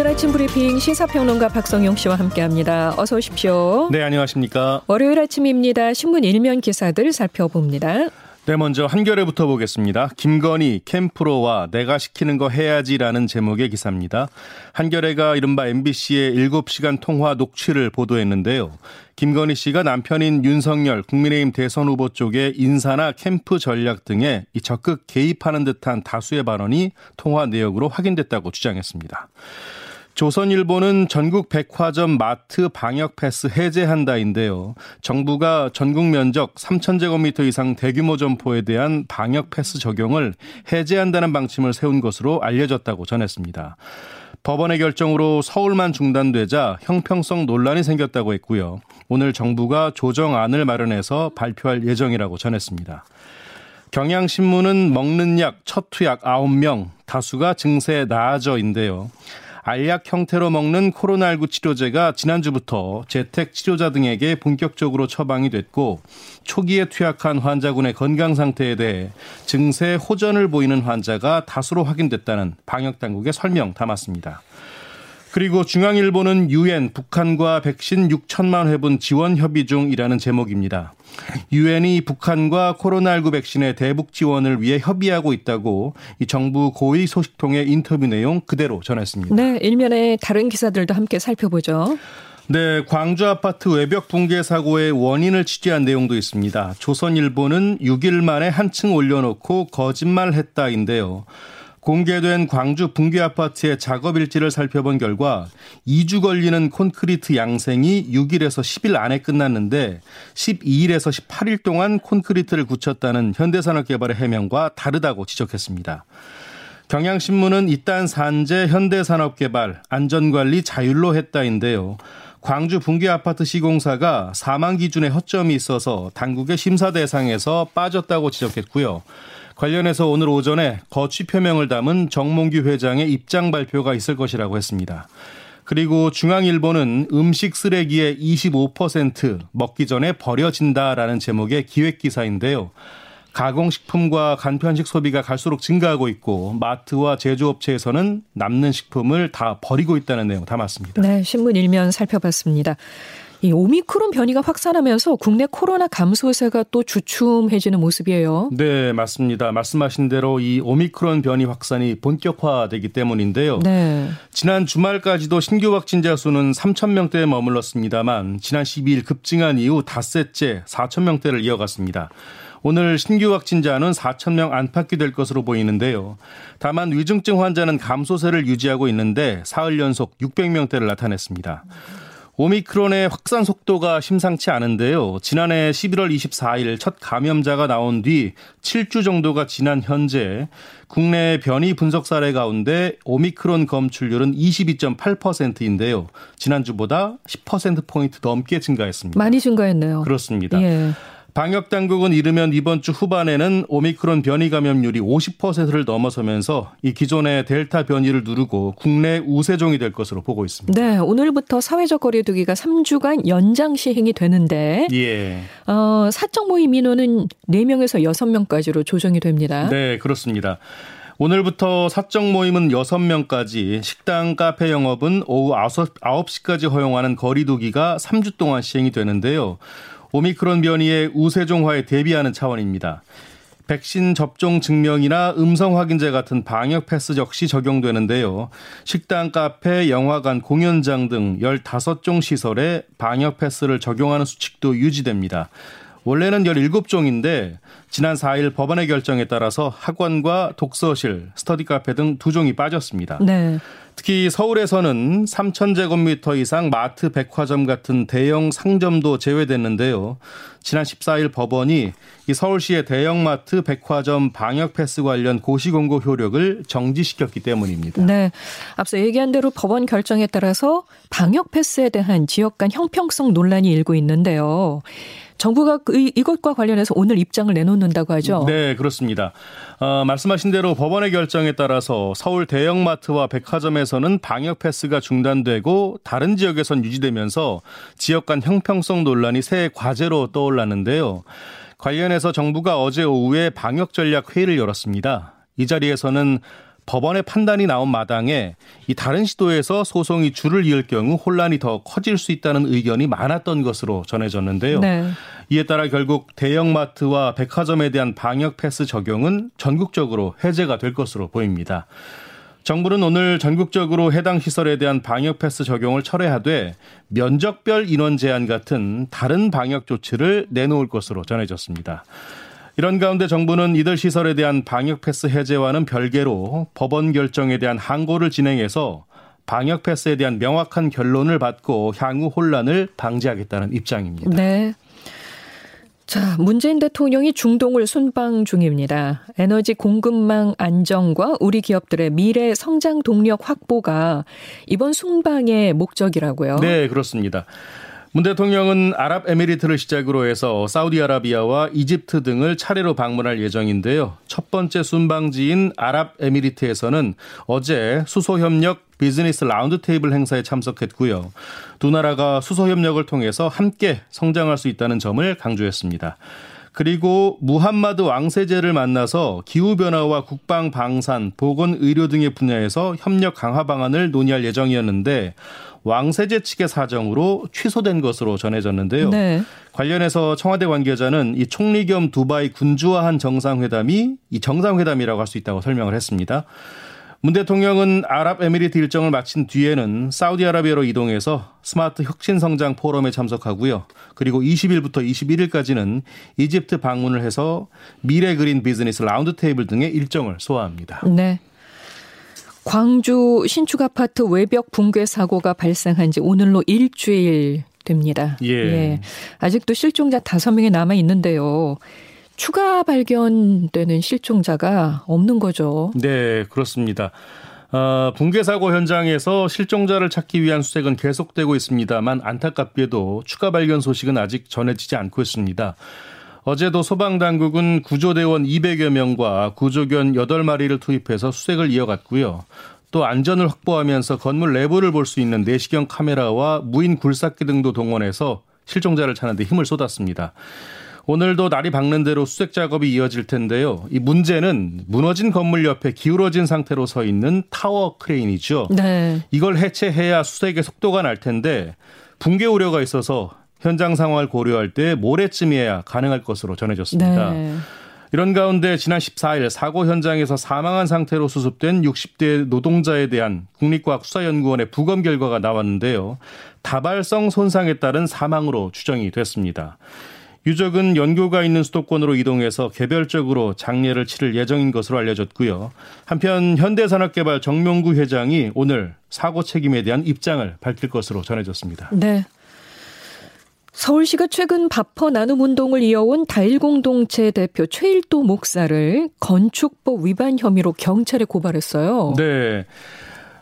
오늘 아침 브리핑 시사평론가 박성용 씨와 함께합니다. 어서 오십시오. 네, 안녕하십니까. 월요일 아침입니다. 신문 일면 기사들 살펴봅니다. 네, 먼저 한겨레부터 보겠습니다. 김건희 캠프로와 내가 시키는 거 해야지라는 제목의 기사입니다. 한겨레가 이른바 MBC의 7시간 통화 녹취를 보도했는데요. 김건희 씨가 남편인 윤석열 국민의힘 대선 후보 쪽의 인사나 캠프 전략 등에 적극 개입하는 듯한 다수의 발언이 통화 내역으로 확인됐다고 주장했습니다. 조선일보는 전국 백화점 마트 방역 패스 해제한다인데요. 정부가 전국 면적 3,000제곱미터 이상 대규모 점포에 대한 방역 패스 적용을 해제한다는 방침을 세운 것으로 알려졌다고 전했습니다. 법원의 결정으로 서울만 중단되자 형평성 논란이 생겼다고 했고요. 오늘 정부가 조정안을 마련해서 발표할 예정이라고 전했습니다. 경향신문은 먹는 약 첫 투약 9명, 다수가 증세 나아져인데요. 알약 형태로 먹는 코로나19 치료제가 지난주부터 재택 치료자 등에게 본격적으로 처방이 됐고 초기에 투약한 환자군의 건강 상태에 대해 증세 호전을 보이는 환자가 다수로 확인됐다는 방역 당국의 설명 담았습니다. 그리고 중앙일보는 유엔 북한과 백신 6천만 회분 지원 협의 중이라는 제목입니다. 유엔이 북한과 코로나19 백신의 대북 지원을 위해 협의하고 있다고 이 정부 고위 소식통의 인터뷰 내용 그대로 전했습니다. 네, 일면에 다른 기사들도 함께 살펴보죠. 네, 광주 아파트 외벽 붕괴 사고의 원인을 취재한 내용도 있습니다. 조선일보는 6일 만에 한층 올려놓고 거짓말했다인데요. 공개된 광주 붕괴 아파트의 작업 일지를 살펴본 결과 2주 걸리는 콘크리트 양생이 6일에서 10일 안에 끝났는데 12일에서 18일 동안 콘크리트를 굳혔다는 현대산업개발의 해명과 다르다고 지적했습니다. 경향신문은 이딴 산재 현대산업개발 안전관리 자율로 했다인데요. 광주 붕괴 아파트 시공사가 사망 기준에 허점이 있어서 당국의 심사 대상에서 빠졌다고 지적했고요. 관련해서 오늘 오전에 거취 표명을 담은 정몽규 회장의 입장 발표가 있을 것이라고 했습니다. 그리고 중앙일보는 음식 쓰레기의 25% 먹기 전에 버려진다라는 제목의 기획 기사인데요. 가공식품과 간편식 소비가 갈수록 증가하고 있고 마트와 제조업체에서는 남는 식품을 다 버리고 있다는 내용 담았습니다. 네, 신문 일면 살펴봤습니다. 이 오미크론 변이가 확산하면서 국내 코로나 감소세가 또 주춤해지는 모습이에요. 네, 맞습니다. 말씀하신 대로 이 오미크론 변이 확산이 본격화되기 때문인데요. 네. 지난 주말까지도 신규 확진자 수는 3천 명대에 머물렀습니다만 지난 12일 급증한 이후 닷새째 4천 명대를 이어갔습니다. 오늘 신규 확진자는 4천 명 안팎이 될 것으로 보이는데요. 다만 위중증 환자는 감소세를 유지하고 있는데 사흘 연속 600명대를 나타냈습니다. 오미크론의 확산 속도가 심상치 않은데요. 지난해 11월 24일 첫 감염자가 나온 뒤 7주 정도가 지난 현재 국내 변이 분석 사례 가운데 오미크론 검출률은 22.8%인데요. 지난주보다 10%포인트 넘게 증가했습니다. 많이 증가했네요. 그렇습니다. 예. 방역 당국은 이르면 이번 주 후반에는 오미크론 변이 감염률이 50%를 넘어서면서 이 기존의 델타 변이를 누르고 국내 우세종이 될 것으로 보고 있습니다. 네, 오늘부터 사회적 거리두기가 3주간 연장 시행이 되는데 예. 어, 사적 모임 인원은 4명에서 6명까지로 조정이 됩니다. 네, 그렇습니다. 오늘부터 사적 모임은 6명까지, 식당, 카페 영업은 오후 9시까지 허용하는 거리두기가 3주 동안 시행이 되는데요. 오미크론 변이의 우세종화에 대비하는 차원입니다. 백신 접종 증명이나 음성 확인제 같은 방역 패스 역시 적용되는데요. 식당, 카페, 영화관, 공연장 등 15종 시설에 방역 패스를 적용하는 수칙도 유지됩니다. 원래는 17종인데 지난 4일 법원의 결정에 따라서 학원과 독서실, 스터디 카페 등 두 종이 빠졌습니다. 네. 특히 서울에서는 3,000제곱미터 이상 마트, 백화점 같은 대형 상점도 제외됐는데요. 지난 14일 법원이 이 서울시의 대형마트, 백화점 방역 패스 관련 고시공고 효력을 정지시켰기 때문입니다. 네. 앞서 얘기한 대로 법원 결정에 따라서 방역 패스에 대한 지역 간 형평성 논란이 일고 있는데요. 정부가 그 이것과 관련해서 오늘 입장을 내놓는다고 하죠. 네, 그렇습니다. 어, 말씀하신 대로 법원의 결정에 따라서 서울 대형마트와 백화점에서는 방역 패스가 중단되고 다른 지역에선 유지되면서 지역 간 형평성 논란이 새 과제로 떠올랐는데요. 관련해서 정부가 어제 오후에 방역 전략 회의를 열었습니다. 이 자리에서는 법원의 판단이 나온 마당에 이 다른 시도에서 소송이 줄을 이을 경우 혼란이 더 커질 수 있다는 의견이 많았던 것으로 전해졌는데요. 네. 이에 따라 결국 대형마트와 백화점에 대한 방역 패스 적용은 전국적으로 해제가 될 것으로 보입니다. 정부는 오늘 전국적으로 해당 시설에 대한 방역 패스 적용을 철회하되 면적별 인원 제한 같은 다른 방역 조치를 내놓을 것으로 전해졌습니다. 이런 가운데 정부는 이들 시설에 대한 방역 패스 해제와는 별개로 법원 결정에 대한 항고를 진행해서 방역 패스에 대한 명확한 결론을 받고 향후 혼란을 방지하겠다는 입장입니다. 네. 자, 문재인 대통령이 중동을 순방 중입니다. 에너지 공급망 안정과 우리 기업들의 미래 성장 동력 확보가 이번 순방의 목적이라고요. 네, 그렇습니다. 문 대통령은 아랍에미리트를 시작으로 해서 사우디아라비아와 이집트 등을 차례로 방문할 예정인데요. 첫 번째 순방지인 아랍에미리트에서는 어제 수소협력 비즈니스 라운드 테이블 행사에 참석했고요. 두 나라가 수소협력을 통해서 함께 성장할 수 있다는 점을 강조했습니다. 그리고 무함마드 왕세제를 만나서 기후변화와 국방, 방산, 보건, 의료 등의 분야에서 협력 강화 방안을 논의할 예정이었는데 왕세제 측의 사정으로 취소된 것으로 전해졌는데요. 네. 관련해서 청와대 관계자는 이 총리 겸 두바이 군주와한 정상회담이 이 정상회담이라고 할 수 있다고 설명을 했습니다. 문 대통령은 아랍에미리트 일정을 마친 뒤에는 사우디아라비아로 이동해서 스마트 혁신 성장 포럼에 참석하고요. 그리고 20일부터 21일까지는 이집트 방문을 해서 미래 그린 비즈니스 라운드 테이블 등의 일정을 소화합니다. 네. 광주 신축 아파트 외벽 붕괴 사고가 발생한 지 오늘로 일주일 됩니다. 예. 예. 아직도 실종자 다섯 명이 남아 있는데요. 추가 발견되는 실종자가 없는 거죠. 네, 그렇습니다. 어, 붕괴 사고 현장에서 실종자를 찾기 위한 수색은 계속되고 있습니다만 안타깝게도 추가 발견 소식은 아직 전해지지 않고 있습니다. 어제도 소방당국은 구조대원 200여 명과 구조견 8마리를 투입해서 수색을 이어갔고요. 또 안전을 확보하면서 건물 내부를 볼 수 있는 내시경 카메라와 무인 굴삭기 등도 동원해서 실종자를 찾는 데 힘을 쏟았습니다. 오늘도 날이 밝는 대로 수색 작업이 이어질 텐데요. 이 문제는 무너진 건물 옆에 기울어진 상태로 서 있는 타워 크레인이죠. 네. 이걸 해체해야 수색의 속도가 날 텐데 붕괴 우려가 있어서 현장 상황을 고려할 때 모레쯤이어야 가능할 것으로 전해졌습니다. 네. 이런 가운데 지난 14일 사고 현장에서 사망한 상태로 수습된 60대 노동자에 대한 국립과학수사연구원의 부검 결과가 나왔는데요. 다발성 손상에 따른 사망으로 추정이 됐습니다. 유족은 연고가 있는 수도권으로 이동해서 개별적으로 장례를 치를 예정인 것으로 알려졌고요. 한편 현대산업개발 정명구 회장이 오늘 사고 책임에 대한 입장을 밝힐 것으로 전해졌습니다. 네. 서울시가 최근 바퍼 나눔 운동을 이어온 다일 공동체 대표 최일도 목사를 건축법 위반 혐의로 경찰에 고발했어요. 네.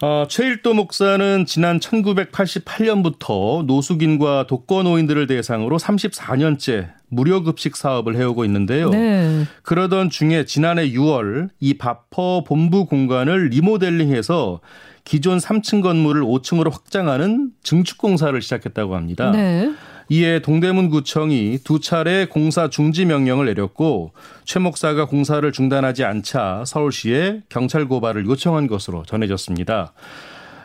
어, 최일도 목사는 지난 1988년부터 노숙인과 독거노인들을 대상으로 34년째 무료 급식 사업을 해오고 있는데요. 네. 그러던 중에 지난해 6월 이 바퍼 본부 공간을 리모델링해서 기존 3층 건물을 5층으로 확장하는 증축 공사를 시작했다고 합니다. 네. 이에 동대문구청이 두 차례 공사 중지 명령을 내렸고 최 목사가 공사를 중단하지 않자 서울시에 경찰 고발을 요청한 것으로 전해졌습니다.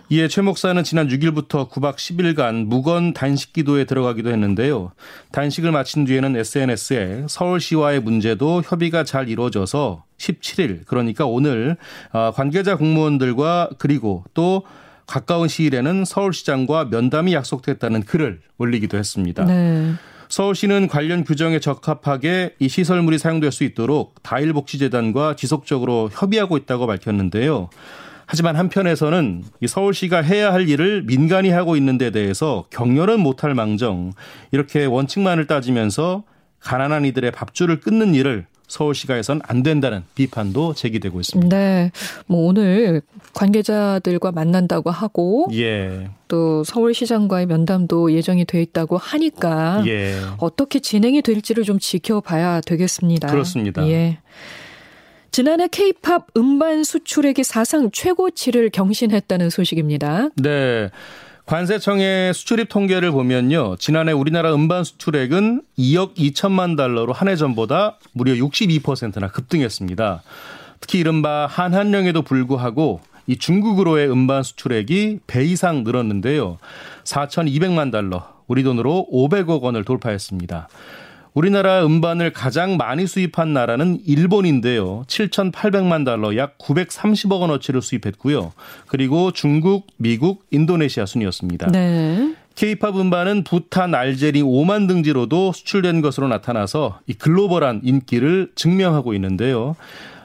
이에 최 목사는 지난 6일부터 9박 10일간 무건 단식 기도에 들어가기도 했는데요. 단식을 마친 뒤에는 SNS에 서울시와의 문제도 협의가 잘 이루어져서 17일 그러니까 오늘 어, 관계자 공무원들과 그리고 또 가까운 시일에는 서울시장과 면담이 약속됐다는 글을 올리기도 했습니다. 네. 서울시는 관련 규정에 적합하게 이 시설물이 사용될 수 있도록 다일복지재단과 지속적으로 협의하고 있다고 밝혔는데요. 하지만 한편에서는 이 서울시가 해야 할 일을 민간이 하고 있는 데 대해서 격려는 못할 망정 이렇게 원칙만을 따지면서 가난한 이들의 밥줄을 끊는 일을 서울시가 해선 안 된다는 비판도 제기되고 있습니다. 네. 뭐 오늘 관계자들과 만난다고 하고 예. 또 서울시장과의 면담도 예정이 돼 있다고 하니까 예. 어떻게 진행이 될지를 좀 지켜봐야 되겠습니다. 그렇습니다. 예. 지난해 케이팝 음반 수출액이 사상 최고치를 경신했다는 소식입니다. 네. 관세청의 수출입 통계를 보면요. 지난해 우리나라 음반 수출액은 2억 2천만 달러로 한 해 전보다 무려 62%나 급등했습니다. 특히 이른바 한한령에도 불구하고 이 중국으로의 음반 수출액이 배 이상 늘었는데요. 4,200만 달러, 우리 돈으로 500억 원을 돌파했습니다. 우리나라 음반을 가장 많이 수입한 나라는 일본인데요. 7,800만 달러 약 930억 원어치를 수입했고요. 그리고 중국, 미국, 인도네시아 순이었습니다. 네. 케이팝 음반은 부탄, 알제리, 오만 등지로도 수출된 것으로 나타나서 이 글로벌한 인기를 증명하고 있는데요.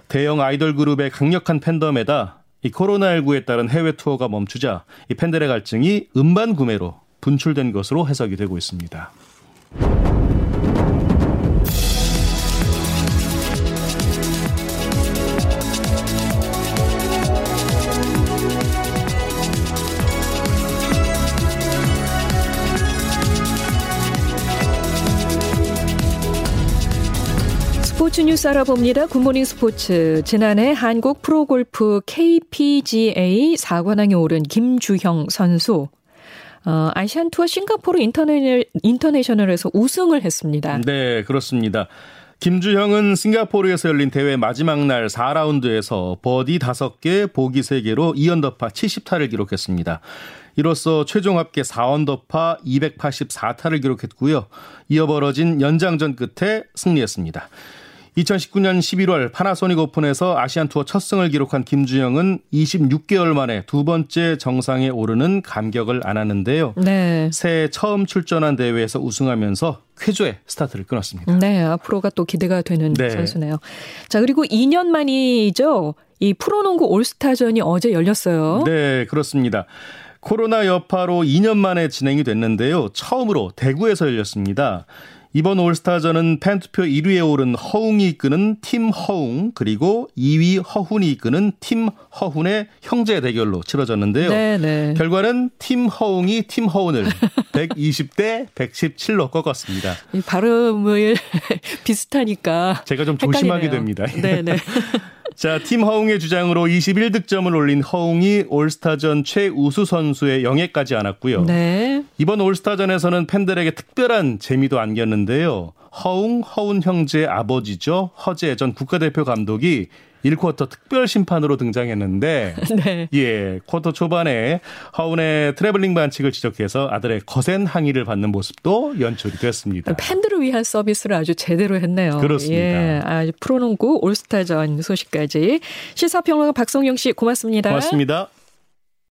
대형 아이돌 그룹의 강력한 팬덤에다 이 코로나19에 따른 해외 투어가 멈추자 이 팬들의 갈증이 음반 구매로 분출된 것으로 해석이 되고 있습니다. 스포츠 뉴스 알아봅니다. 굿모닝 스포츠. 지난해 한국 프로골프 KPGA 4관왕에 오른 김주형 선수. 어, 아시안 투어 싱가포르 인터내, 인터내셔널에서 우승을 했습니다. 네, 그렇습니다. 김주형은 싱가포르에서 열린 대회 마지막 날 4라운드에서 버디 5개, 보기 3개로 2언더파 70타를 기록했습니다. 이로써 최종 합계 4언더파 284타를 기록했고요. 이어 벌어진 연장전 끝에 승리했습니다. 2019년 11월 파나소닉 오픈에서 아시안 투어 첫 승을 기록한 김주영은 26개월 만에 두 번째 정상에 오르는 감격을 안았는데요. 네. 새해 처음 출전한 대회에서 우승하면서 쾌조의 스타트를 끊었습니다. 네, 앞으로가 또 기대가 되는 네. 선수네요. 자, 그리고 2년 만이죠. 이 프로농구 올스타전이 어제 열렸어요. 네, 그렇습니다. 코로나 여파로 2년 만에 진행이 됐는데요. 처음으로 대구에서 열렸습니다. 이번 올스타전은 팬투표 1위에 오른 허웅이 이끄는 팀 허웅 그리고 2위 허훈이 이끄는 팀 허훈의 형제 대결로 치러졌는데요. 네네. 네. 결과는 팀 허웅이 팀 허훈을 120대 117로 꺾었습니다. 이 발음을 비슷하니까 제가 좀 조심하게 됩니다. 네네. 자, 팀 허웅의 주장으로 21득점을 올린 허웅이 올스타전 최우수 선수의 영예까지 안았고요. 네. 이번 올스타전에서는 팬들에게 특별한 재미도 안겼는데요. 허웅, 허훈 형제의 아버지죠. 허재 전 국가대표 감독이 1쿼터 특별 심판으로 등장했는데 네. 예, 쿼터 초반에 허훈의 트래블링 반칙을 지적해서 아들의 거센 항의를 받는 모습도 연출이 됐습니다. 팬들을 위한 서비스를 아주 제대로 했네요. 그렇습니다. 예, 아, 프로농구 올스타전 소식까지 시사평론가 박성용 씨 고맙습니다. 고맙습니다.